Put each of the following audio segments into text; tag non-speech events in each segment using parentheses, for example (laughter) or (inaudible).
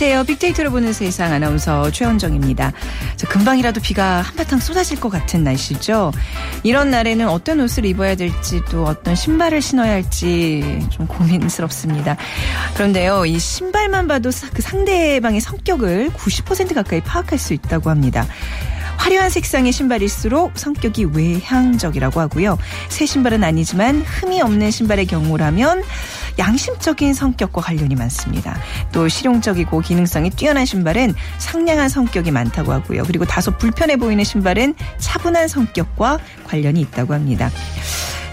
안녕하세요. 빅데이터를 보는 세상 아나운서 최원정입니다. 자, 금방이라도 비가 한바탕 쏟아질 것 같은 날씨죠. 이런 날에는 어떤 옷을 입어야 될지 또 어떤 신발을 신어야 할지 좀 고민스럽습니다. 그런데요, 이 신발만 봐도 그 상대방의 성격을 90% 가까이 파악할 수 있다고 합니다. 화려한 색상의 신발일수록 성격이 외향적이라고 하고요. 새 신발은 아니지만 흠이 없는 신발의 경우라면 양심적인 성격과 관련이 많습니다. 또 실용적이고 기능성이 뛰어난 신발은 상냥한 성격이 많다고 하고요. 그리고 다소 불편해 보이는 신발은 차분한 성격과 관련이 있다고 합니다.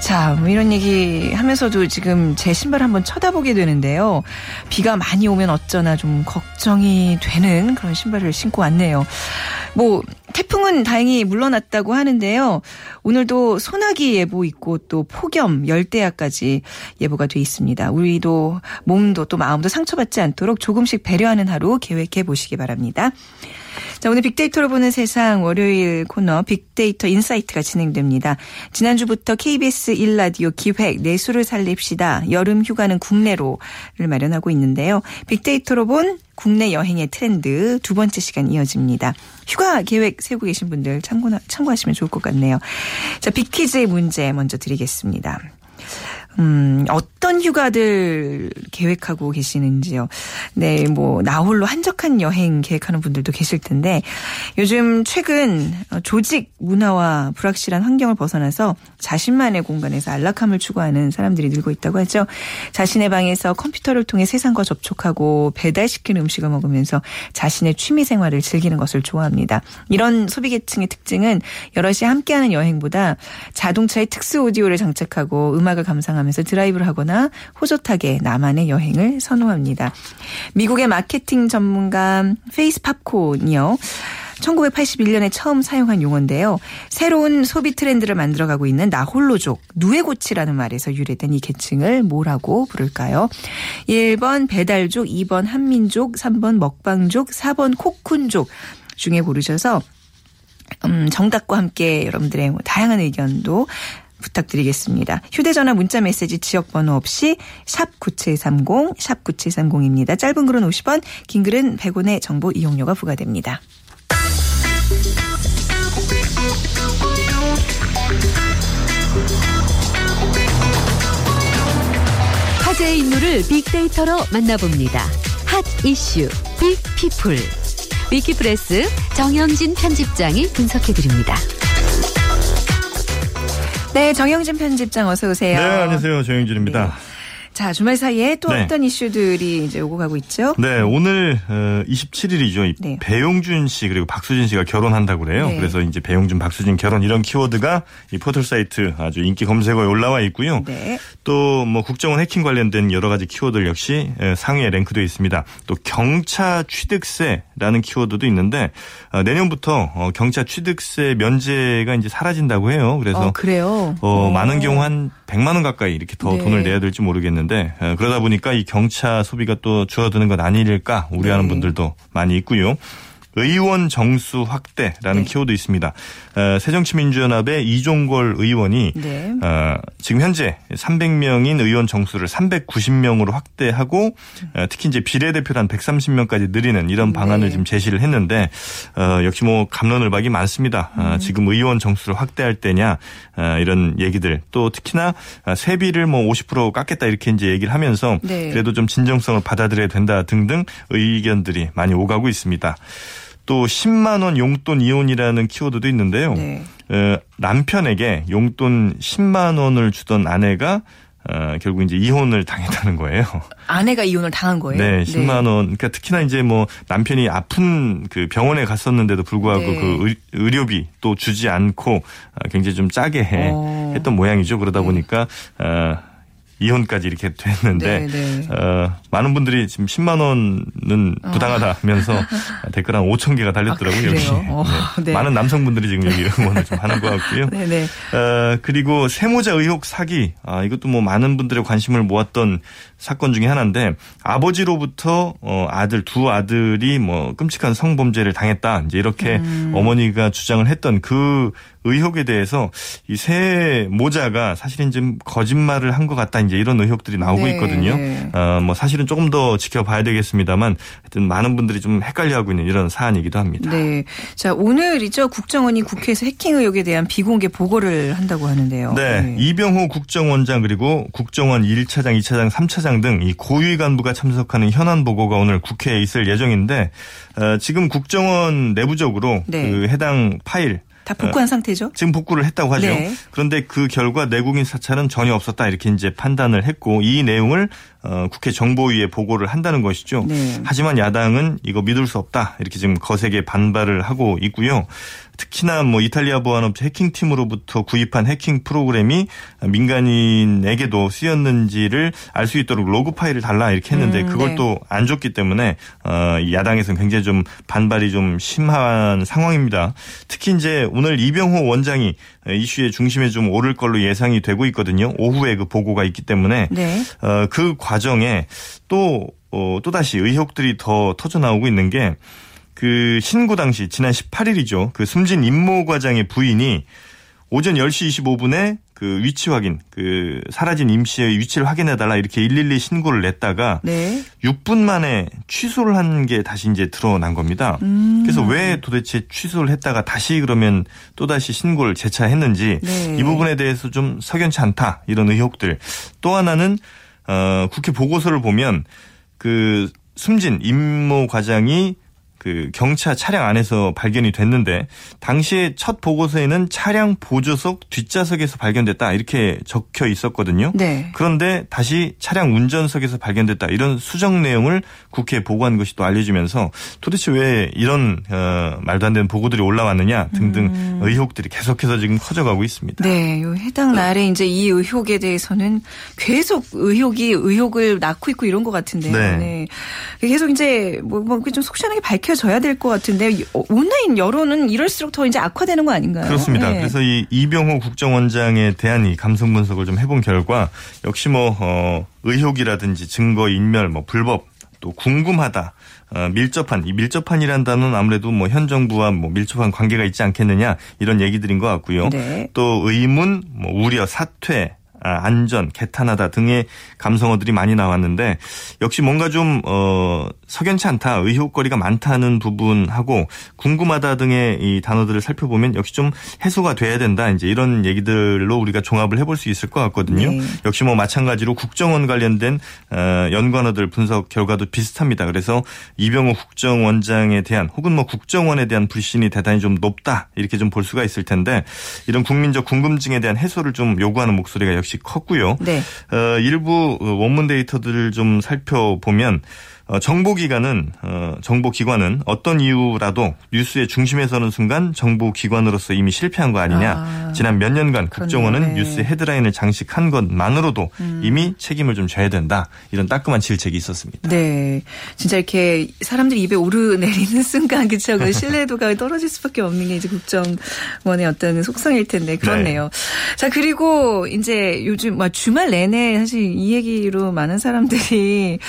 자, 뭐 이런 얘기 하면서도 지금 제 신발 한번 쳐다보게 되는데요. 비가 많이 오면 어쩌나 좀 걱정이 되는 그런 신발을 신고 왔네요. 뭐, 태풍은 다행히 물러났다고 하는데요. 오늘도 소나기 예보 있고 또 폭염, 열대야까지 예보가 돼 있습니다. 우리도 몸도 또 마음도 상처받지 않도록 조금씩 배려하는 하루 계획해 보시기 바랍니다. 자, 오늘 빅데이터로 보는 세상 월요일 코너 빅데이터 인사이트가 진행됩니다. 지난주부터 KBS 1라디오 기획 내수를 살립시다. 여름 휴가는 국내로를 마련하고 있는데요. 빅데이터로 본 국내 여행의 트렌드 두 번째 시간 이어집니다. 휴가 계획 세우고 계신 분들 참고, 참고하시면 좋을 것 같네요. 자, 빅퀴즈의 문제 먼저 드리겠습니다. 음, 어떤 휴가들 계획하고 계시는지요? 네, 뭐, 나 홀로 한적한 여행 계획하는 분들도 계실 텐데, 요즘 최근 조직 문화와 불확실한 환경을 벗어나서 자신만의 공간에서 안락함을 추구하는 사람들이 늘고 있다고 하죠. 자신의 방에서 컴퓨터를 통해 세상과 접촉하고 배달시킨 음식을 먹으면서 자신의 취미 생활을 즐기는 것을 좋아합니다. 이런 소비계층의 특징은 여럿이 함께하는 여행보다 자동차에 특수 오디오를 장착하고 음악을 감상하며 하면서 드라이브를 하거나 호젓하게 나만의 여행을 선호합니다. 미국의 마케팅 전문가 페이스 팝콘이요. 1981년에 처음 사용한 용어인데요. 새로운 소비 트렌드를 만들어가고 있는 나홀로족, 누에고치라는 말에서 유래된 이 계층을 뭐라고 부를까요? 1번 배달족, 2번 한민족, 3번 먹방족, 4번 코쿤족 중에 고르셔서 음, 정답과 함께 여러분들의 뭐 다양한 의견도 부탁드리겠습니다. 휴대전화 문자 메시지 지역번호 없이 샵 9730, 샵 9730입니다. 짧은 글은 50원, 긴 글은 100원의 정보 이용료가 부과됩니다. 화제의 인물을 빅데이터로 만나봅니다. 핫 이슈 빅피플 위키프레스 정영진 편집장이 분석해드립니다. 네, 정영진 편집장 어서 오세요. 네, 안녕하세요. 정영진입니다. 네. 자, 주말 사이에 또 네. 어떤 이슈들이 이제 오고 가고 있죠? 네, 오늘 27일이죠. 어, 네. 배용준 씨 그리고 박수진 씨가 결혼한다고 그래요. 네. 그래서 이제 배용준, 박수진 결혼 이런 키워드가 이 포털 사이트 아주 인기 검색어에 올라와 있고요. 네. 또 뭐 국정원 해킹 관련된 여러 가지 키워드 역시 상위에 랭크되어 있습니다. 또 경차 취득세라는 키워드도 있는데 어, 내년부터 어, 경차 취득세 면제가 이제 사라진다고 해요. 그래서 어, 그래요. 어, 많은 경우 한 100만 원 가까이 이렇게 더 네. 돈을 내야 될지 모르겠는데 있는데 그러다 보니까 이 경차 소비가 또 줄어드는 건 아닐까 우려하는 네. 분들도 많이 있고요. 의원 정수 확대라는 네. 키워드 있습니다. 새정치민주연합의 이종걸 의원이 네. 어, 지금 현재 300명인 의원 정수를 390명으로 확대하고 어, 특히 이제 비례대표를 한 130명까지 늘리는 이런 방안을 네. 지금 제시를 했는데 어, 역시 뭐 감론을박이 많습니다. 음. 지금 의원 정수를 확대할 때냐 이런 얘기들 또 특히나 세비를 뭐 50% 깎겠다 이렇게 이제 얘기를 하면서 네. 그래도 좀 진정성을 받아들여야 된다 등등 의견들이 많이 오가고 있습니다. 또 10만 원 용돈 이혼이라는 키워드도 있는데요. 네. 어, 남편에게 용돈 10만 원을 주던 아내가 어, 결국 이제 이혼을 당했다는 거예요. 아내가 이혼을 당한 거예요? 네, 10만 원. 그러니까 특히나 이제 뭐 남편이 아픈 그 병원에 갔었는데도 불구하고 네. 그 의료비 또 주지 않고 어, 굉장히 좀 짜게 해, 어. 했던 모양이죠. 그러다 네. 보니까 어, 이혼까지 이렇게 됐는데 네, 네. 어, 많은 분들이 지금 10만 원은 어. 부당하다면서 어. (laughs) 댓글 한 5천 개가 달렸더라고요. 아, 여기 어, 네. 네. 많은 남성분들이 지금 여기 응원을 좀 하는 것 같고요. 네, 네. 어, 그리고 세모자 의혹 사기 아, 이것도 뭐 많은 분들의 관심을 모았던 사건 중에 하나인데 아버지로부터 어, 아들 두 아들이 뭐 끔찍한 성범죄를 당했다 이제 이렇게 음. 어머니가 주장을 했던 그 의혹에 대해서 이 새 모자가 사실은 좀 거짓말을 한 것 같다 이제 이런 의혹들이 나오고 네. 있거든요. 어, 뭐 사실은 조금 더 지켜봐야 되겠습니다만 하여튼 많은 분들이 좀 헷갈려하고 있는 이런 사안이기도 합니다. 네. 자, 오늘이죠. 국정원이 국회에서 해킹 의혹에 대한 비공개 보고를 한다고 하는데요. 네, 이병호 국정원장 그리고 국정원 1차장, 2차장, 3차장 등 이 고위 간부가 참석하는 현안 보고가 오늘 국회에 있을 예정인데 어, 지금 국정원 내부적으로 네. 그 해당 파일 다 복구한 상태죠? 지금 복구를 했다고 하죠. 네. 그런데 그 결과 내국인 사찰은 전혀 없었다 이렇게 이제 판단을 했고 이 내용을 어, 국회 정보위에 보고를 한다는 것이죠. 네. 하지만 야당은 이거 믿을 수 없다 이렇게 지금 거세게 반발을 하고 있고요. 특히나 뭐 이탈리아 보안업체 해킹팀으로부터 구입한 해킹 프로그램이 민간인에게도 쓰였는지를 알 수 있도록 로그 파일을 달라 이렇게 했는데 음, 그걸 네. 또안 줬기 때문에 어, 이 야당에서는 굉장히 좀 반발이 좀 심한 상황입니다. 특히 이제 오늘 이병호 원장이 이슈의 중심에 좀 오를 걸로 예상이 되고 있거든요. 오후에 그 보고가 있기 때문에 네. 어, 그 과정에 또, 어, 또다시 의혹들이 더 터져 나오고 있는 게 그 신고 당시 지난 18일이죠. 그 숨진 임모 과장의 부인이 오전 10시 25분에 그 위치 확인, 그 사라진 임 씨의 위치를 확인해달라 이렇게 112 신고를 냈다가 네. 6분 만에 취소를 한 게 다시 이제 드러난 겁니다. 음. 그래서 왜 도대체 취소를 했다가 다시 그러면 또 다시 신고를 재차했는지 네. 이 부분에 대해서 좀 석연치 않다 이런 의혹들. 또 하나는 어 국회 보고서를 보면 그 숨진 임모 과장이 그 경차 차량 안에서 발견이 됐는데 당시에 첫 보고서에는 차량 보조석 뒷좌석에서 발견됐다 이렇게 적혀 있었거든요. 네. 그런데 다시 차량 운전석에서 발견됐다 이런 수정 내용을 국회에 보고한 것이 또 알려지면서 도대체 왜 이런 어, 말도 안 되는 보고들이 올라왔느냐 등등 의혹들이 계속해서 지금 커져가고 있습니다. 음. 네, 요 해당 날에 이제 이 의혹에 대해서는 계속 의혹이 의혹을 낳고 있고 이런 것 같은데요. 네. 네. 계속 이제 뭐, 뭐좀 속시원하게 밝혀 져야 될 것 같은데 어, 온라인 여론은 이럴수록 더 이제 악화되는 거 아닌가요? 그렇습니다. 네. 그래서 이 이병호 국정원장에 대한 이 감성 분석을 좀 해본 결과 역시 뭐 어, 의혹이라든지 증거 인멸, 뭐 불법 또 궁금하다. 어, 밀접한 이 밀접한이라는 단어는 아무래도 뭐 현 정부와 뭐 밀접한 관계가 있지 않겠느냐 이런 얘기들인 것 같고요. 네. 또 의문, 뭐 우려, 사퇴, 아, 안전, 개탄하다 등의 감성어들이 많이 나왔는데 역시 뭔가 좀 어, 석연치 않다, 의혹거리가 많다는 부분하고 궁금하다 등의 이 단어들을 살펴보면 역시 좀 해소가 돼야 된다. 이제 이런 얘기들로 우리가 종합을 해볼 수 있을 것 같거든요. 네. 역시 뭐 마찬가지로 국정원 관련된 어, 연관어들 분석 결과도 비슷합니다. 그래서 이병호 국정원장에 대한 혹은 뭐 국정원에 대한 불신이 대단히 좀 높다 이렇게 좀 볼 수가 있을 텐데 이런 국민적 궁금증에 대한 해소를 좀 요구하는 목소리가 역시 컸고요. 네. 어, 일부 원문 데이터들을 좀 살펴보면 어, 정보기관은 어, 정보기관은 어떤 이유라도 뉴스의 중심에 서는 순간 정보기관으로서 이미 실패한 거 아니냐. 아, 지난 몇 년간 국정원은. 네. 음. 뉴스 헤드라인을 장식한 것만으로도 이미 책임을 좀 져야 된다. 이런 따끔한 질책이 있었습니다. 네. 진짜 이렇게 사람들이 입에 오르내리는 (laughs) 순간, 그쵸. 그 신뢰도가 떨어질 수밖에 없는 게 이제 국정원의 어떤 속성일 텐데, 그렇네요. 자, 그리고 이제 요즘, 뭐 주말 내내 사실 이 얘기로 많은 사람들이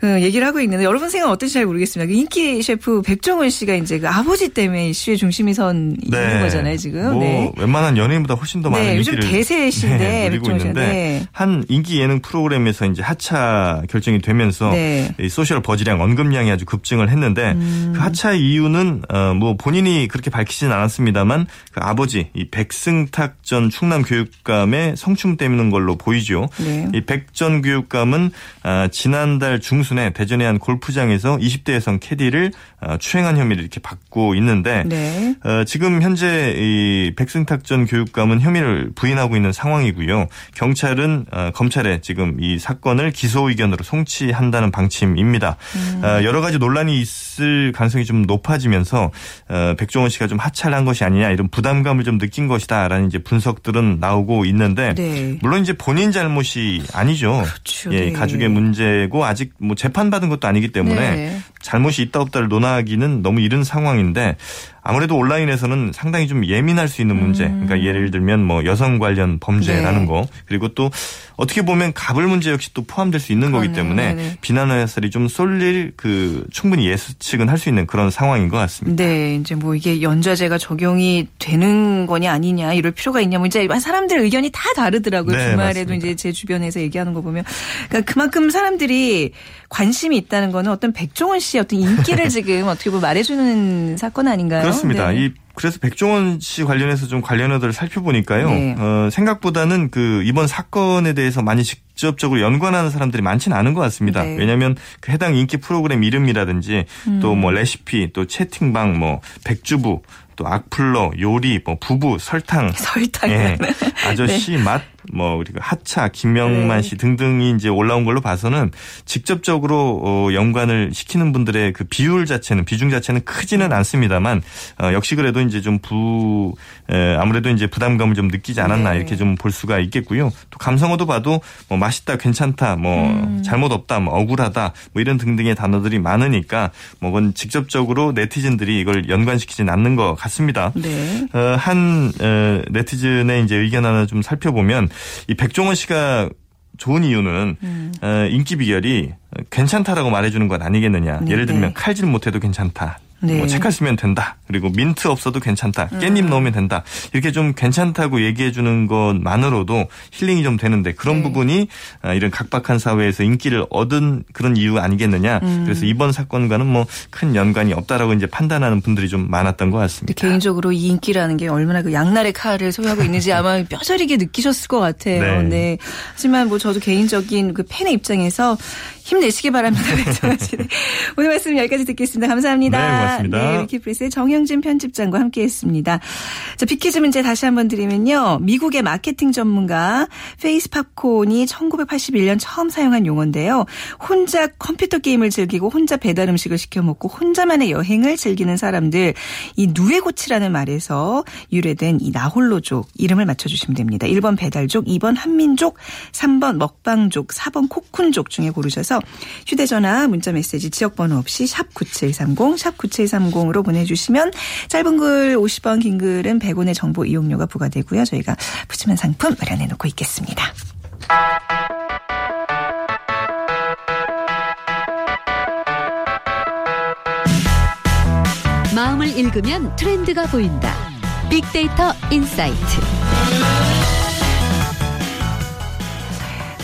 그 얘기를 하고 있는데, 여러분 생각 어떨지 잘 모르겠습니다. 그 인기 셰프 백종원 씨가 이제 그 아버지 때문에 이슈의 중심에 선 있는 거잖아요, 지금. 뭐 네. 웬만한 연예인보다 훨씬 더 많은 네, 요즘 인기를 대세신데, 네, 누리고. 있는데 네. 한 인기 예능 프로그램에서 이제 하차 결정이 되면서 네. 이 소셜 버즈량 언급량이 아주 급증을 했는데 음. 그 하차 이유는 어 뭐 본인이 그렇게 밝히진 않았습니다만 그 아버지 이 백승탁 전 충남 교육감의 성추행 때문인 걸로 보이죠. 네. 이백 전 교육감은 아, 지난달 중순에 대전 의한 골프장에서 20대 여성 캐디를 아, 추행한 혐의를 이렇게 받고 있는데 네. 어, 지금 현재 이 백승탁 전 교육감은 혐의를 부인하고 있는 상황이고요. 경찰은 어, 검찰에 지금 이 사건을 기소 의견으로 송치한다는 방침입니다. 어, 여러 가지 논란이 있을 가능성이 좀 높아지면서 어, 백종원 씨가 좀 하차를 한 것이 아니냐 이런 부담감을 좀 느낀 것이다라는 이제 분석들은 나오고 있는데 네. 물론 이제 본인 잘못이 아니죠. 그렇죠. 예, 네. 가족의 문제고 아직 뭐 재판 받은 것도 아니기 때문에 네. 잘못이 있다 없다를 논하기는 너무 이른 상황인데 아무래도 온라인에서는 상당히 좀 예민할 수 있는 문제. 음. 그러니까 예를 들면 뭐 여성 관련 범죄라는 네. 거 그리고 또 어떻게 보면 가불 문제 역시 또 포함될 수 있는 거기 그러네요. 때문에 네네. 비난의 햇살이 좀 쏠릴 그 충분히 예측은 할 수 있는 그런 상황인 것 같습니다. 네, 이제 뭐 이게 연좌제가 적용이 되는 거냐 아니냐 이럴 필요가 있냐 뭐 이제 사람들 의견이 다 다르더라고요. 네, 주말에도 맞습니다. 이제 제 주변에서 얘기하는 거 보면 그러니까 그만큼 사람들이 관심이 있다는 거는 어떤 백종원 씨의 어떤 인기를 (laughs) 지금 어떻게 보면 말해주는 사건 아닌가요? 그렇습니다. 네. 이 그래서 백종원 씨 관련해서 좀 관련어들을 살펴보니까요. 네. 어, 생각보다는 그 이번 사건에 대해서 많이 직접적으로 연관하는 사람들이 많지는 않은 것 같습니다. 네. 왜냐하면 그 해당 인기 프로그램 이름이라든지 또뭐 레시피, 또 채팅방, 뭐 백주부, 또 악플러, 요리, 뭐 부부, 설탕, 설탕. 예. (laughs) 아저씨 맛, 뭐 우리가 하차, 김명만 네. 씨 등등이 이제 올라온 걸로 봐서는 직접적으로 어, 연관을 시키는 분들의 그 비율 자체는 비중 자체는 크지는 않습니다만 어, 역시 그래도 이제 좀부 아무래도 이제 부담감을 좀 느끼지 않았나 네. 이렇게 좀 볼 수가 있겠고요. 또 감성어도 봐도 뭐 맛있다, 괜찮다, 뭐 음. 잘못 없다, 뭐 억울하다, 뭐 이런 등등의 단어들이 많으니까 뭐 그건 직접적으로 네티즌들이 이걸 연관시키진 않는 것 같습니다. 네. 어, 한 어, 네티즌의 이제 의견 하나 좀 살펴보면 이 백종원 씨가 좋은 이유는 음. 어, 인기 비결이 괜찮다라고 말해주는 건 아니겠느냐. 네, 예를 들면 네. 칼질 못해도 괜찮다. 네. 음. 뭐 책할 쓰면 된다. 그리고 민트 없어도 괜찮다. 깻잎 넣으면 된다. 이렇게 좀 괜찮다고 얘기해 주는 것만으로도 힐링이 좀 되는데 그런 네. 부분이 아, 이런 각박한 사회에서 인기를 얻은 그런 이유 아니겠느냐. 음. 그래서 이번 사건과는 뭐 큰 연관이 없다라고 이제 판단하는 분들이 좀 많았던 것 같습니다. 개인적으로 이 인기라는 게 얼마나 그 양날의 칼을 소유하고 있는지 (laughs) 아마 뼈저리게 느끼셨을 것 같아요. 네. 네. 하지만 뭐 저도 개인적인 그 팬의 입장에서 힘내시기 바랍니다. 씨. 네. 오늘 말씀 여기까지 듣겠습니다. 감사합니다. 네, 고맙습니다. 네, 위키프레스의 정영진 편집장과 함께했습니다. 자, 비키즈 문제 다시 한번 드리면요. 미국의 마케팅 전문가 페이스 팝콘이 1981년 처음 사용한 용어인데요. 혼자 컴퓨터 게임을 즐기고 혼자 배달 음식을 시켜 먹고 혼자만의 여행을 즐기는 사람들 이 누에고치라는 말에서 유래된 이 나홀로족 이름을 맞춰주시면 됩니다. 1번 배달족, 2번 한민족, 3번 먹방족, 4번 코쿤족 중에 고르셔서 휴대전화, 문자메시지, 지역번호 없이 샵 9730, 샵 9730으로 보내주시면 짧은 글 50원, 긴 글은 100원의 정보 이용료가 부과되고요. 저희가 푸짐한 상품 마련해 놓고 있겠습니다. 마음을 읽으면 트렌드가 보인다. 빅데이터 인사이트.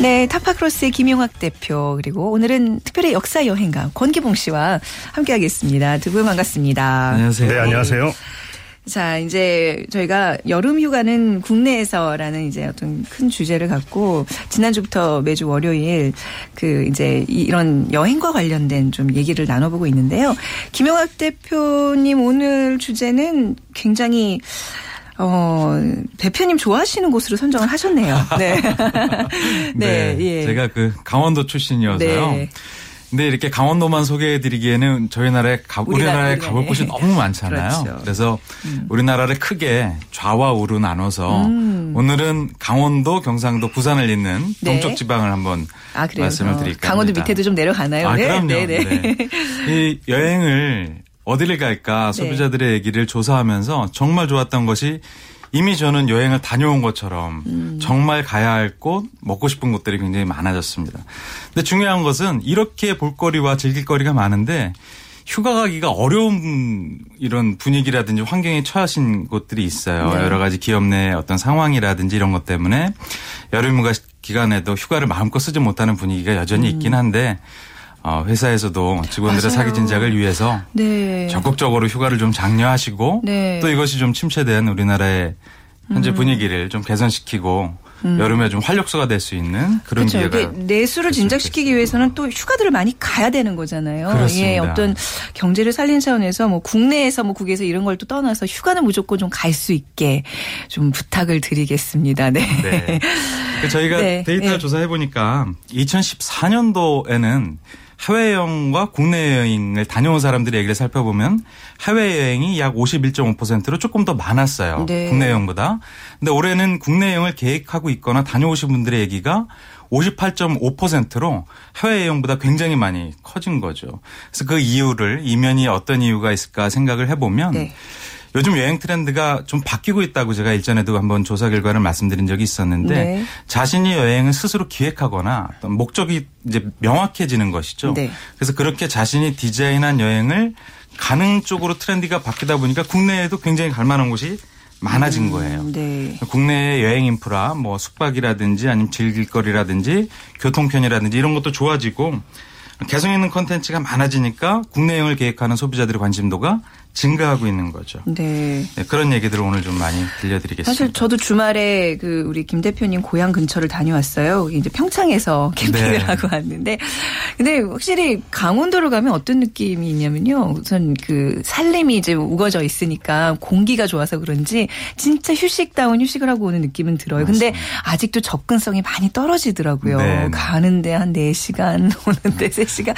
네, 타파크로스의 김용학 대표 그리고 오늘은 특별히 역사 여행가 권기봉 씨와 함께하겠습니다. 두 분 반갑습니다. 안녕하세요. 네, 안녕하세요. 자, 이제 저희가 여름 휴가는 국내에서라는 이제 어떤 큰 주제를 갖고 지난주부터 매주 월요일 그 이제 이런 여행과 관련된 좀 얘기를 나눠보고 있는데요. 김용학 대표님 오늘 주제는 굉장히 어, 대표님 좋아하시는 곳으로 선정을 하셨네요. (laughs) 네. 네, 예. 제가 그 강원도 출신이어서요. 네. 근데 이렇게 강원도만 소개해드리기에는 저희 나라에 가, 우리나라, 우리나라에 우리나라에. 가볼 곳이 너무 많잖아요. 그렇죠. 그래서 우리나라를 크게 좌와 우로 나눠서 음. 오늘은 강원도, 경상도, 부산을 잇는 네. 동쪽 지방을 한번 아. 말씀을 어, 드릴까 강원도 합니다. 밑에도 좀 내려가나요? 아, 네, 그럼요. 네, 네. 네. 이 여행을 어디를 갈까 소비자들의 얘기를 조사하면서 정말 좋았던 것이 이미 저는 여행을 다녀온 것처럼 음. 정말 가야 할 곳, 먹고 싶은 곳들이 굉장히 많아졌습니다. 근데 중요한 것은 이렇게 볼거리와 즐길거리가 많은데 휴가 가기가 어려운 이런 분위기라든지 환경에 처하신 곳들이 있어요. 네. 여러 가지 기업 내 어떤 상황이라든지 이런 것 때문에 여름휴가 기간에도 휴가를 마음껏 쓰지 못하는 분위기가 여전히 있긴 한데 어, 회사에서도 직원들의 음. 사기 진작을 위해서 네. 적극적으로 휴가를 좀 장려하시고 네. 또 이것이 좀 침체된 우리나라의 음. 현재 분위기를 좀 개선시키고 여름에 좀 활력소가 될 수 있는 그런 그렇죠. 기회가 내수를 진작시키기 위해서는 또 휴가들을 많이 가야 되는 거잖아요. 그렇습니다. 예, 어떤 경제를 살린 차원에서 뭐 국내에서 뭐 국에서 이런 걸 또 떠나서 휴가는 무조건 좀 갈 수 있게 좀 부탁을 드리겠습니다. 네. 네. 그 저희가 (laughs) 네, 데이터를 네. 조사해 보니까 2014년도에는 해외 여행과 국내 여행을 다녀온 사람들의 얘기를 살펴보면 해외 여행이 약 51.5%로 조금 더 많았어요. 네. 국내 여행보다. 근데 올해는 국내 여행을 계획하고 있거나 다녀오신 분들의 얘기가 58.5%로 해외 여행보다 굉장히 많이 커진 거죠. 그래서 그 이유를 이면이 어떤 이유가 있을까 생각을 해보면 네. 요즘 여행 트렌드가 좀 바뀌고 있다고 제가 일전에도 한번 조사 결과를 말씀드린 적이 있었는데 네. 자신이 여행을 스스로 기획하거나 어떤 목적이 이제 명확해지는 것이죠. 네. 그래서 그렇게 자신이 디자인한 여행을 가는 쪽으로 트렌드가 바뀌다 보니까 국내에도 굉장히 갈 만한 곳이 많아진 거예요. 네. 국내의 여행 인프라, 뭐 숙박이라든지 아니면 즐길 거리라든지 교통편이라든지 이런 것도 좋아지고 개성 있는 컨텐츠가 많아지니까 국내 여행을 계획하는 소비자들의 관심도가 증가하고 있는 거죠. 네. 네, 그런 얘기들을 오늘 좀 많이 들려드리겠습니다. 사실 저도 주말에 그 우리 김 대표님 고향 근처를 다녀왔어요. 이제 평창에서 (laughs) 캠핑을 네. 하고 왔는데, 근데 확실히 강원도를 가면 어떤 느낌이 있냐면요. 우선 그 산림이 이제 우거져 있으니까 공기가 좋아서 그런지 진짜 휴식다운 휴식을 하고 오는 느낌은 들어요. 근데 아직도 접근성이 많이 떨어지더라고요. 네, 네. 가는데 한 4시간, (laughs) 오는데 3시간.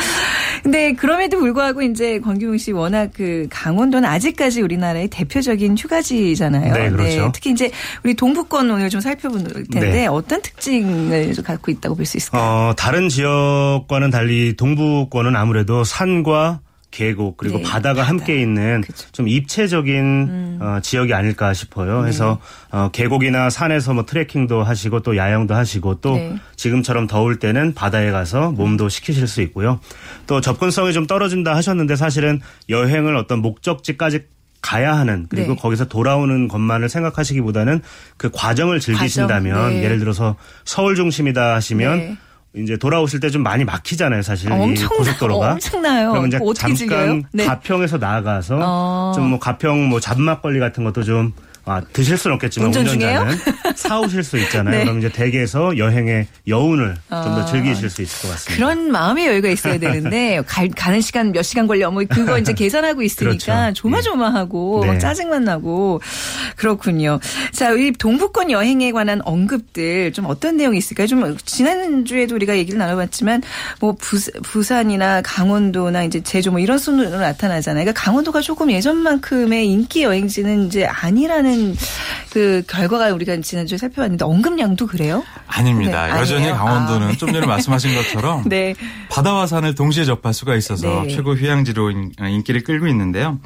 근데 그럼에도 불구하고 이제 권규웅 씨 워낙 그 강원 도는 아직까지 우리나라의 대표적인 휴가지잖아요. 네, 그렇죠. 특히 이제 우리 동북권 오늘 좀 살펴볼 텐데 네. 어떤 특징을 좀 갖고 있다고 볼 수 있을까요? 어, 다른 지역과는 달리 동부권은 아무래도 산과 계곡 그리고 네, 바다가 바다. 함께 있는 그쵸. 음. 좀 입체적인 어, 지역이 아닐까 싶어요. 그래서 네. 어, 계곡이나 산에서 뭐 트레킹도 하시고 또 야영도 하시고 또 네. 지금처럼 더울 때는 바다에 가서 몸도 식히실 수 있고요. 또 접근성이 좀 떨어진다 하셨는데 사실은 여행을 어떤 목적지까지 가야 하는 그리고 네. 거기서 돌아오는 것만을 생각하시기보다는 그 과정을 즐기신다면 과정, 네. 예를 들어서 서울 중심이다 하시면 네. 이제 돌아오실 때 좀 많이 막히잖아요, 사실. 아, 이 엄청나- 고속도로가. 엄청나요. 그러면 이제 즐겨요? 잠깐 네. 가평에서 나가서 어. 좀뭐 가평 뭐 잡막걸리 같은 것도 좀 아, 드실 수는 없겠지만 운전 운전자는 (laughs) 사오실 수 있잖아요. (laughs) 네. 그럼 이제 댁에서 여행의 여운을 좀더 아. 즐기실 수 있을 것 같습니다. 그런 마음의 여유가 있어야 되는데 (laughs) 갈, 가는 시간 몇 시간 걸려 뭐 그거 이제 계산하고 있으니까 그렇죠. 조마조마하고 네. 막 짜증만 나고 그렇군요. 자, 이 동북권 여행에 관한 언급들 좀 어떤 내용이 있을까요? 좀 지난주에도 우리가 얘기를 나눠봤지만 뭐 부스, 부산이나 강원도나 이제 제주 뭐 이런 순으로 나타나잖아요. 그러니까 강원도가 조금 예전만큼의 인기 여행지는 이제 아니라는 그 결과가 우리가 지난주에 살펴봤는데 언급량도 그래요? 아닙니다. 네, 여전히 아니에요? 강원도는 아. 좀 전에 말씀하신 것처럼 (laughs) 네. 바다와 산을 동시에 접할 수가 있어서 네. 최고 휴양지로 인- 인기를 끌고 있는데요.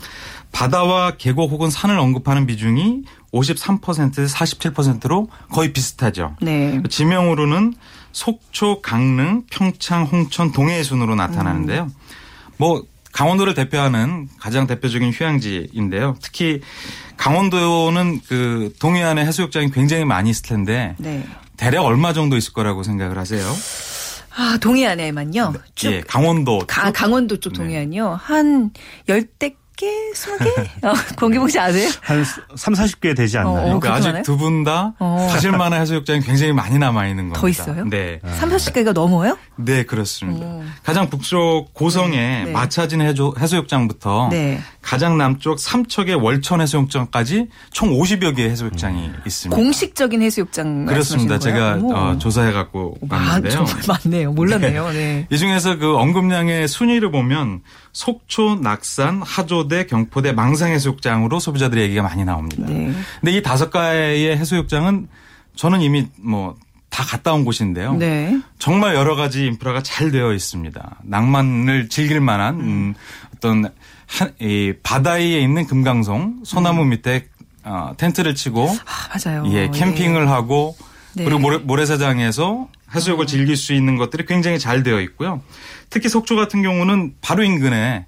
바다와 계곡 혹은 산을 언급하는 비중이 53%에서 47%로 거의 비슷하죠. 네. 지명으로는 속초, 강릉, 평창, 홍천, 동해의 순으로 나타나는데요. 뭐 강원도를 대표하는 가장 대표적인 휴양지인데요. 특히 강원도는 그 동해안의 해수욕장이 굉장히 많이 있을 텐데 네. 대략 얼마 정도 있을 거라고 생각을 하세요? 아, 동해안에만요? 쭉. 예, 강원도 가- 쭉. 강원도 쪽 네. 동해안이요? 한 열대 개, 스무 개? (laughs) 어, 거기 씨 아세요? 한 3, 40개 되지 않나요? 어, 그러니까 그렇게 아직? 두 분다 어. 가실 만한 해수욕장이 굉장히 많이 남아 있는 겁니다. 더 있어요? 네. 삼4 0 개가 넘어요? 네, 그렇습니다. 오. 가장 북쪽 고성의 네. 마차진 해조- 해수욕장부터 네. 가장 남쪽 삼척의 월천 해수욕장까지 총 50여 개의 해수욕장이 있습니다. 공식적인 해수욕장 그렇습니다. 제가? 어. 조사해 갖고 아, 왔는데요. 정말 (laughs) 많네요. 몰랐네요. 네. 이 중에서 그 언급량의 순위를 보면 속초, 낙산, 하조대, 경포대, 망상 해수욕장으로 소비자들의 얘기가 많이 나옵니다. 네. 근데 이 다섯 가의 해수욕장은 저는 이미 뭐 다 갔다 온 곳인데요. 네. 정말 여러 가지 인프라가 잘 되어 있습니다. 낭만을 즐길 만한 음, 어떤 한, 이 바다에 있는 금강송 소나무 밑에 어, 텐트를 치고 아, 맞아요. 예, 캠핑을 하고 네. 그리고 모래, 모래사장에서 해수욕을 즐길 수 있는 것들이 굉장히 잘 되어 있고요. 특히 속초 같은 경우는 바로 인근에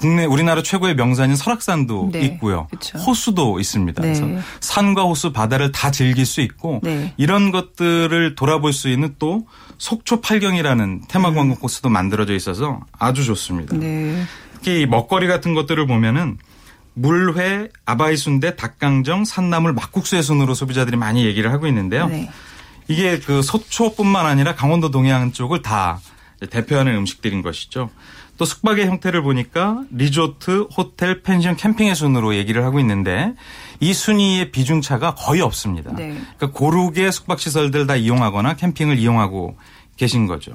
국내 우리나라 최고의 명산인 설악산도 네, 있고요. 그쵸. 호수도 있습니다. 네. 그래서 산과 호수, 바다를 다 즐길 수 있고 네. 이런 것들을 돌아볼 수 있는 또 속초 팔경이라는 테마 관광 코스도 만들어져 있어서 아주 좋습니다. 음. 네. 특히 이 먹거리 같은 것들을 보면은 물회, 아바이 순대, 닭강정, 산나물, 막국수의 순으로 소비자들이 많이 얘기를 하고 있는데요. 네. 이게 그 서초뿐만 아니라 강원도 동해안 쪽을 다 대표하는 음식들인 것이죠. 또 숙박의 형태를 보니까 리조트, 호텔, 펜션, 캠핑의 순으로 얘기를 하고 있는데 이 순위의 비중차가 거의 없습니다. 네. 그러니까 고르게 숙박 시설들 다 이용하거나 캠핑을 이용하고 계신 거죠.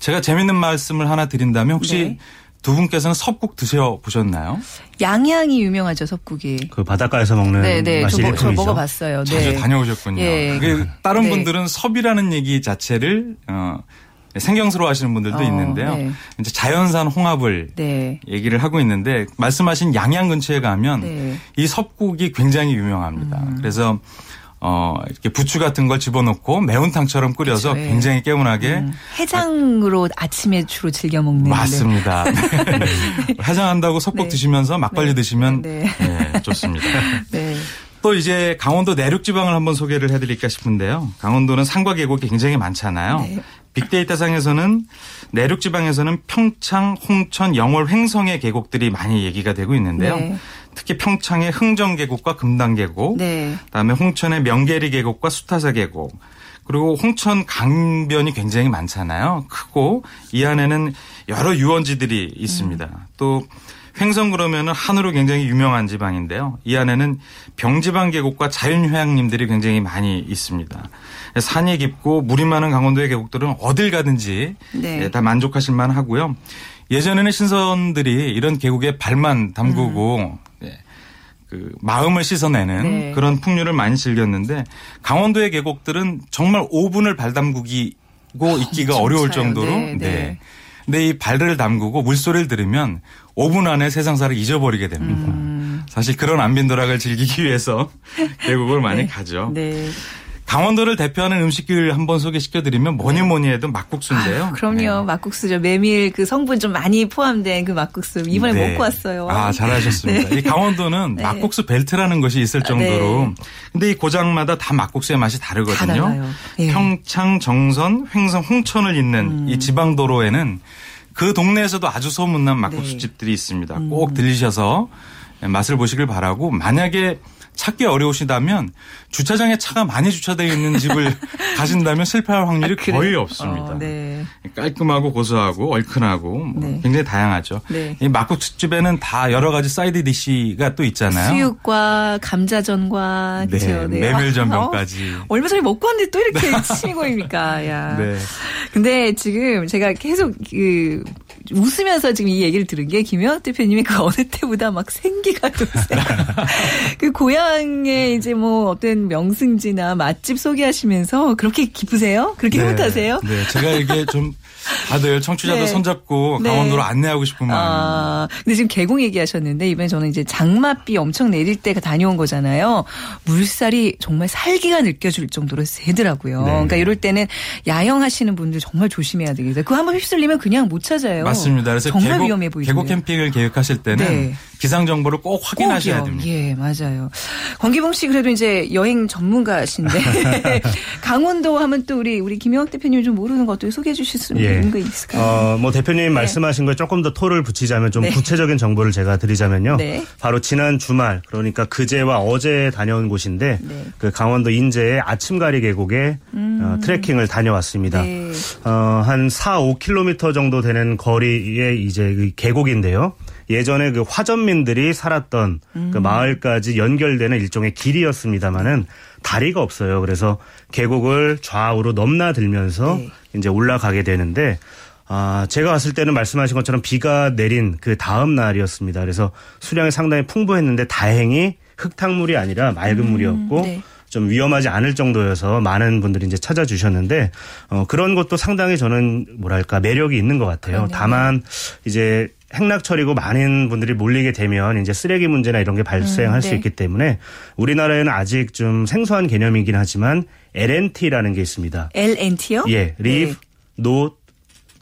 제가 재밌는 말씀을 하나 드린다면 혹시 네. 두 분께서는 섭국 드셔 보셨나요? 양양이 유명하죠, 섭국이. 그 바닷가에서 먹는 네, 네. 저, 맛이 먹- 저 일품이죠. 먹어봤어요. 네. 자주 다녀오셨군요. 예. 그게 다른 네. 분들은 섭이라는 얘기 자체를 어 생경스러워 하시는 분들도 어, 있는데요. 네. 이제 자연산 홍합을 네. 얘기를 하고 있는데 말씀하신 양양 근처에 가면 네. 음. 이 섭국이 굉장히 유명합니다. 그래서 어 이렇게 부추 같은 걸 집어넣고 매운탕처럼 끓여서 그쵸, 예. 굉장히 개운하게 음, 해장으로 아 침에 주로 즐겨 먹는. 맞습니다. 네. (laughs) 해장한다고 섭국 네. 드시면서 막걸리 네. 드시면 네. 네, 좋습니다. (laughs) 네. 또 이제 강원도 내륙 지방을 한번 소개를 해드릴까 싶은데요. 강원도는 산과 계곡이 굉장히 많잖아요. 네. 빅데이터상에서는 내륙 지방에서는 평창, 홍천, 영월, 횡성의 계곡들이 많이 얘기가 되고 있는데요. 네. 특히 평창의 흥정 계곡과 금당 계곡, 네. 그다음에 홍천의 명계리 계곡과 수타사 계곡, 그리고 홍천 강변이 굉장히 많잖아요. 크고 이 안에는 여러 유원지들이 있습니다. 또 횡성 그러면은 한우로 굉장히 유명한 지방인데요. 이 안에는 병지방 계곡과 자연휴양림들이 굉장히 많이 있습니다. 산이 깊고 물이 많은 강원도의 계곡들은 어딜 가든지 네. 예, 다 만족하실 만 하고요. 예전에는 신선들이 이런 계곡에 발만 담그고 예, 그 마음을 씻어내는 음. 네. 그런 풍류를 많이 즐겼는데 강원도의 계곡들은 정말 5분을 발 담그기고 있기가 어려울 차요. 정도로 네, 네. 근데 이 발을 담그고 물소리를 들으면 5분 안에 세상사를 잊어버리게 됩니다. 음. 사실 그런 안빈도락을 즐기기 위해서 (laughs) 계곡을 많이 가죠. 네. 강원도를 대표하는 음식을 한번 소개시켜드리면 뭐니 뭐니 해도 막국수인데요. 아, 그럼요. 네. 막국수죠. 메밀 그 성분 좀 많이 포함된 그 막국수 이번에 네. 먹고 왔어요. 아, 잘하셨습니다. (laughs) 이 강원도는 네. 막국수 벨트라는 것이 있을 정도로. 네. 근데 이 고장마다 다 막국수의 맛이 다르거든요. 다. 예. 음. 평창, 정선, 횡성, 홍천을 잇는 이 지방도로에는 그 동네에서도 아주 소문난 막국수 네. 집들이 있습니다. 꼭 들리셔서 맛을 보시길 바라고 만약에 찾기 어려우시다면 주차장에 차가 많이 주차되어 있는 집을 (laughs) 가신다면 실패할 확률이 그래요? 거의 없습니다. 어, 네. 깔끔하고 고소하고 얼큰하고 뭐 네. 굉장히 다양하죠. 네. 이 막국수집에는 다 여러 가지 side dish가 또 있잖아요. 수육과 감자전과 네? 네. 메밀전병까지. 어, 얼마 전에 먹고 왔는데 또 이렇게 (laughs) 침이 고입니까? 야. 네. 근데 지금 제가 계속 그 웃으면서 지금 이 얘기를 들은 게 김영학 대표님이 그 어느 때보다 막 생기가 도세요. (laughs) 그 고향의 이제 뭐 어떤 명승지나 맛집 소개하시면서 그렇게 기쁘세요? 그렇게 네. 흐뭇하세요? 네, 제가 이게 좀 다들 청취자들 네. 손잡고 네. 강원도로 안내하고 싶은 마음. 아, 근데 지금 계곡 얘기하셨는데 이번에 저는 이제 장맛비 엄청 내릴 때가 다녀온 거잖아요. 물살이 정말 살기가 느껴질 정도로 세더라고요. 네. 그러니까 이럴 때는 야영하시는 분들 정말 조심해야 되겠어요. 그거 한번 휩쓸리면 그냥 못 찾아요. 맞습니다. 그래서 정말 계곡, 위험해 보이죠. 계곡 캠핑을 계획하실 때는 네. 기상 정보를 꼭 확인하셔야 꼭이요. 됩니다. 예, 맞아요. 권기봉 씨 그래도 이제 여행 전문가신데 (laughs) 강원도 하면 또 우리 우리 김영학 대표님 좀 모르는 것도 소개해 주실 수 예. 있는 거 있을까요? 어, 뭐 대표님 말씀하신 거에 조금 더 토를 붙이자면 좀 네. 구체적인 정보를 제가 드리자면요. 네. 바로 지난 주말 그러니까 그제와 어제 다녀온 곳인데 네. 음. 그 강원도 인제의 아침가리 계곡에 어, 트레킹을 다녀왔습니다. 네. 어, 한 4, 5km 정도 되는 거리의 이제 그 계곡인데요. 예전에 그 화전민들이 살았던 음. 그 마을까지 연결되는 일종의 길이었습니다마는 다리가 없어요. 그래서 계곡을 좌우로 넘나들면서 네. 이제 올라가게 되는데 아, 제가 왔을 때는 말씀하신 것처럼 비가 내린 그 다음 날이었습니다. 그래서 수량이 상당히 풍부했는데 다행히 흙탕물이 아니라 맑은 물이었고 네. 좀 위험하지 않을 정도여서 많은 분들이 이제 찾아주셨는데 어, 그런 것도 상당히 저는 뭐랄까 매력이 있는 것 같아요. 그러네요. 다만 이제 행락철이고 많은 분들이 몰리게 되면 이제 쓰레기 문제나 이런 게 발생할 음, 수 네. 있기 때문에 우리나라에는 아직 좀 생소한 개념이긴 하지만 LNT라는 게 있습니다. LNT요? 예, Leave No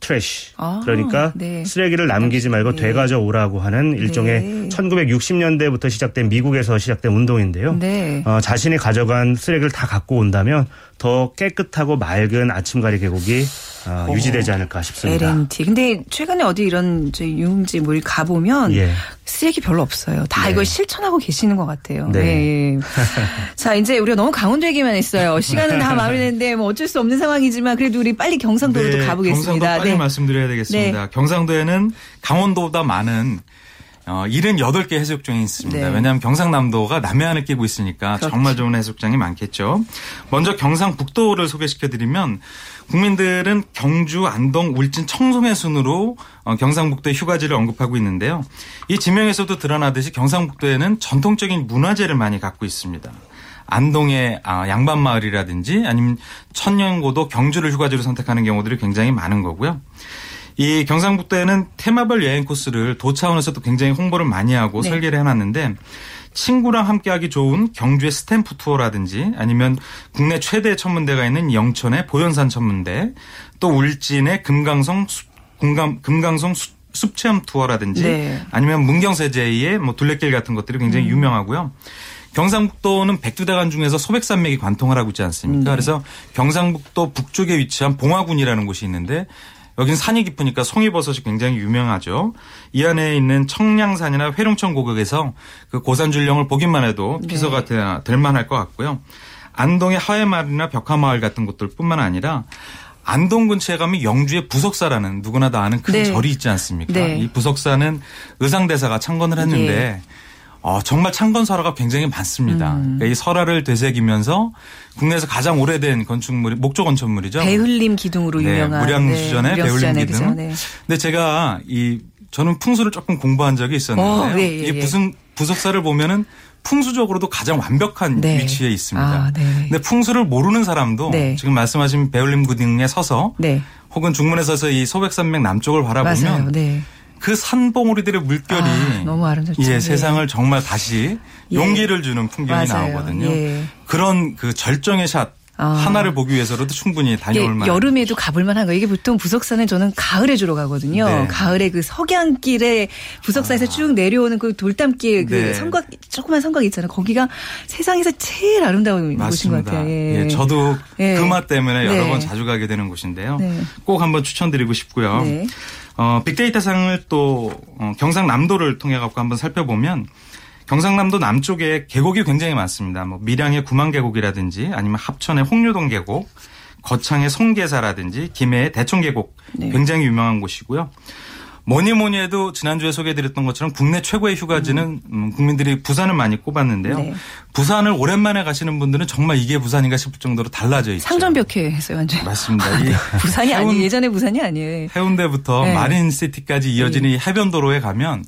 Trash. 아, 그러니까 네. 쓰레기를 남기지 말고 네. 되가져 오라고 하는 일종의 네. 1960년대부터 시작된 미국에서 시작된 운동인데요. 네. 어, 자신이 가져간 쓰레기를 다 갖고 온다면 더 깨끗하고 맑은 아침가리 계곡이 어, 유지되지 않을까 싶습니다. LNT. 근데 최근에 어디 이런 저 유흥지 뭘 가보면 예. 쓰레기 별로 없어요. 다 네. 이걸 실천하고 계시는 것 같아요. 네. 예, 예. (laughs) 자, 이제 우리가 너무 강원도 얘기만 했어요. 시간은 다 마무리됐는데 뭐 어쩔 수 없는 상황이지만 그래도 우리 빨리 경상도로 도 네, 가보겠습니다. 경상도 빨리 네. 말씀드려야 되겠습니다. 경상도에는 강원도보다 많은 어, 78개 해수욕장이 있습니다. 네. 왜냐하면 경상남도가 남해안을 끼고 있으니까 그렇죠. 정말 좋은 해수욕장이 많겠죠. 먼저 경상북도를 소개시켜드리면 국민들은 경주, 안동, 울진, 청송의 순으로 어, 경상북도의 휴가지를 언급하고 있는데요. 이 지명에서도 드러나듯이 경상북도에는 전통적인 문화재를 많이 갖고 있습니다. 안동의 아, 양반 마을이라든지 아니면 천년고도 경주를 휴가지로 선택하는 경우들이 굉장히 많은 거고요. 이 경상북도에는 테마별 여행 코스를 도 차원에서도 굉장히 홍보를 많이 하고 네. 설계를 해놨는데 친구랑 함께하기 좋은 경주의 스탬프 투어라든지 아니면 국내 최대 천문대가 있는 영천의 보현산 천문대 또 울진의 금강성 숲, 금강, 금강성 숲, 숲체험 투어라든지 네. 아니면 문경세제이의 뭐 둘레길 같은 것들이 굉장히 유명하고요. 경상북도는 백두대간 중에서 소백산맥이 관통을 하고 있지 않습니까? 그래서 경상북도 북쪽에 위치한 봉화군이라는 곳이 있는데 여긴 산이 깊으니까 송이버섯이 굉장히 유명하죠. 이 안에 있는 청량산이나 회룡천 고객에서 그 고산줄령을 보기만 해도 비서가 되- 될 만할 것 같고요. 안동의 하회마을이나 벽화마을 같은 곳들뿐만 아니라 안동 근처에 가면 영주의 부석사라는 누구나 다 아는 큰 네. 절이 있지 않습니까? 네. 이 부석사는 의상대사가 창건을 했는데 예. 어, 정말 창건 설화가 굉장히 많습니다. 음. 그러니까 이 설화를 되새기면서 국내에서 가장 오래된 건축물이 목조 건축물이죠. 배흘림 기둥으로 네, 유명한 무량수전의 배울림 무량수전의 기둥. 그죠? 네. 근데 제가 이 저는 풍수를 조금 공부한 적이 있었는데요. 어, 예, 예, 이 예. 부승 부석사를 보면은 풍수적으로도 가장 완벽한 네. 위치에 있습니다. 아, 네. 근데 풍수를 모르는 사람도 네. 지금 말씀하신 배울림 기둥에 서서 네. 혹은 중문에 서서 이 소백산맥 남쪽을 바라보면. 네. 그 산봉우리들의 물결이 아, 너무 아름답죠. 예, 예. 세상을 정말 다시 예. 용기를 주는 풍경이 맞아요. 나오거든요. 예. 그런 그 절정의 샷 아. 하나를 보기 위해서라도 충분히 다녀올 예, 만. 여름에도 가볼 만한 거. 이게 보통 부석산은 저는 가을에 주로 가거든요. 네. 가을에 그 석양길에 부석산에서 쭉 내려오는 그 돌담길 그 네. 성곽 조그만 성곽 있잖아요. 거기가 세상에서 제일 아름다운 곳인 것 맞습니다. 같아요. 예, 저도 예. 그맛 때문에 여러 네. 번 자주 가게 되는 곳인데요. 네. 꼭 한번 추천드리고 싶고요. 네. 어, 빅데이터상을 또 어, 경상남도를 통해 갖고 한번 살펴보면 경상남도 남쪽에 계곡이 굉장히 많습니다. 뭐 밀양의 구만계곡이라든지 아니면 합천의 홍류동 계곡, 거창의 송계사라든지 김해의 대청계곡 네. 굉장히 유명한 곳이고요. 뭐니 뭐니 해도 지난주에 소개해드렸던 것처럼 국내 최고의 휴가지는 음, 국민들이 부산을 많이 꼽았는데요. 네. 부산을 오랜만에 가시는 분들은 정말 이게 부산인가 싶을 정도로 달라져 있죠. 상전벽해 했어요, 완전. 맞습니다. (laughs) 이 부산이 해운- 아니에요. 예전에 부산이 아니에요. 해운대부터 네. 마린시티까지 이어지는 이 해변도로에 가면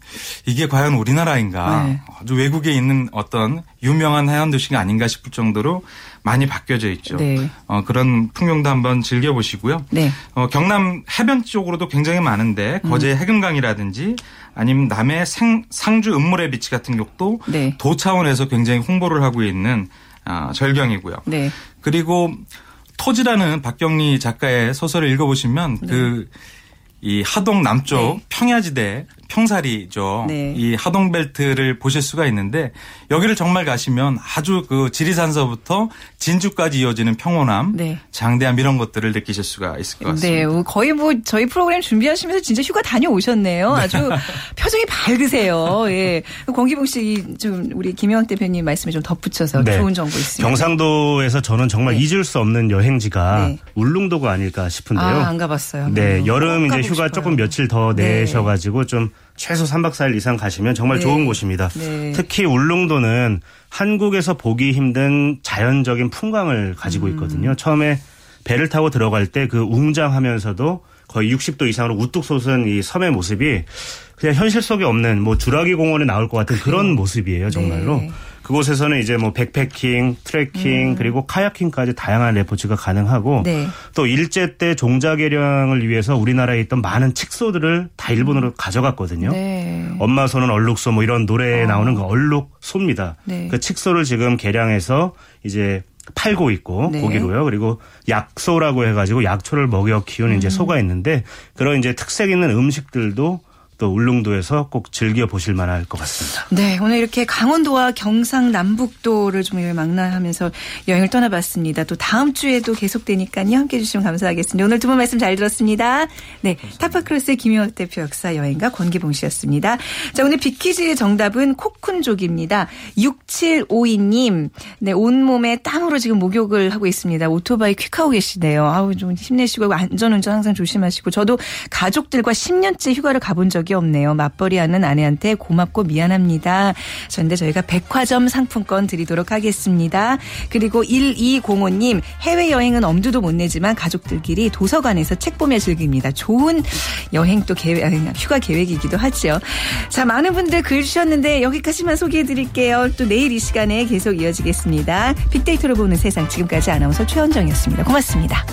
이게 과연 우리나라인가 네. 아주 외국에 있는 어떤 유명한 해안 도시가 아닌가 싶을 정도로 많이 바뀌어져 있죠. 네. 어, 그런 풍경도 한번 즐겨보시고요. 네. 어, 경남 해변 쪽으로도 굉장히 많은데 거제 해금강이라든지 아니면 남해 생- 상주 음모래 비치 같은 곳도 네. 도 차원에서 굉장히 홍보를 하고 있는 아, 절경이고요. 네. 그리고 토지라는 박경리 작가의 소설을 읽어보시면 네. 그이 하동 남쪽 평야지대 평사리죠. 네. 이 하동 벨트를 보실 수가 있는데 여기를 정말 가시면 아주 그 지리산서부터 진주까지 이어지는 평온함, 네. 장대함 이런 것들을 느끼실 수가 있을 것 같습니다. 네, 거의 뭐 저희 프로그램 준비하시면서 진짜 휴가 다녀오셨네요. 아주 (laughs) 표정이 밝으세요. 예. 권기봉 씨, 좀 우리 김영학 대표님 말씀에 좀 덧붙여서 네. 좋은 정보 있습니다. 경상도에서 저는 정말 네. 잊을 수 없는 여행지가 네. 울릉도가 아닐까 싶은데요. 아, 안 가봤어요. 네, 음, 여름 꼭 이제 휴가 싶어요. 조금 며칠 더 네. 내셔가지고 좀 최소 3박 4일 이상 가시면 정말 네. 좋은 곳입니다. 네. 특히 울릉도는 한국에서 보기 힘든 자연적인 풍광을 가지고 음. 있거든요. 처음에 배를 타고 들어갈 때 그 웅장하면서도 거의 60도 이상으로 우뚝 솟은 이 섬의 모습이 그냥 현실 속에 없는 뭐 주라기 공원에 나올 것 같은 그런 모습이에요, 정말로. 네. 그곳에서는 이제 뭐 백패킹, 트레킹, 그리고 카야킹까지 다양한 레포츠가 가능하고 음. 네. 또 일제 때 종자 개량을 위해서 우리나라에 있던 많은 칙소들을 다 일본으로 가져갔거든요. 네. 엄마 소는 얼룩소 뭐 이런 노래에 나오는 그 얼룩소입니다. 네. 그 칙소를 지금 개량해서 이제 팔고 있고 네. 고기로요. 그리고 약소라고 해가지고 약초를 먹여 키우는 음. 이제 소가 있는데 그런 이제 특색 있는 음식들도 또 울릉도에서 꼭 즐겨 보실 만할 것 같습니다. 네, 오늘 이렇게 강원도와 경상 남북도를 좀 망라하면서 여행을 떠나봤습니다. 또 다음 주에도 계속되니까요. 함께 해주시면 감사하겠습니다. 오늘 두 분 말씀 잘 들었습니다. 네, 타파크로스의 김영학 대표 역사 여행가 권기봉 씨였습니다. 자, 오늘 빅퀴즈의 정답은 코쿤족입니다. 6752님, 네, 온몸에 땀으로 지금 목욕을 하고 있습니다. 오토바이 퀵하고 계시네요. 아우, 좀 힘내시고 안전운전 항상 조심하시고 저도 가족들과 10년째 휴가를 가본 적이 게 없네요. 맞벌이 하는 아내한테 고맙고 미안합니다. 그런데 저희가 백화점 상품권 드리도록 하겠습니다. 그리고 1205님 해외여행은 엄두도 못 내지만 가족들끼리 도서관에서 책 보며 즐깁니다. 좋은 여행 또 계획, 휴가 계획이기도 하죠. 자, 많은 분들 글 주셨는데 여기까지만 소개해 드릴게요. 또 내일 이 시간에 계속 이어지겠습니다. 빅데이터로 보는 세상 지금까지 아나운서 최현정이었습니다. 고맙습니다.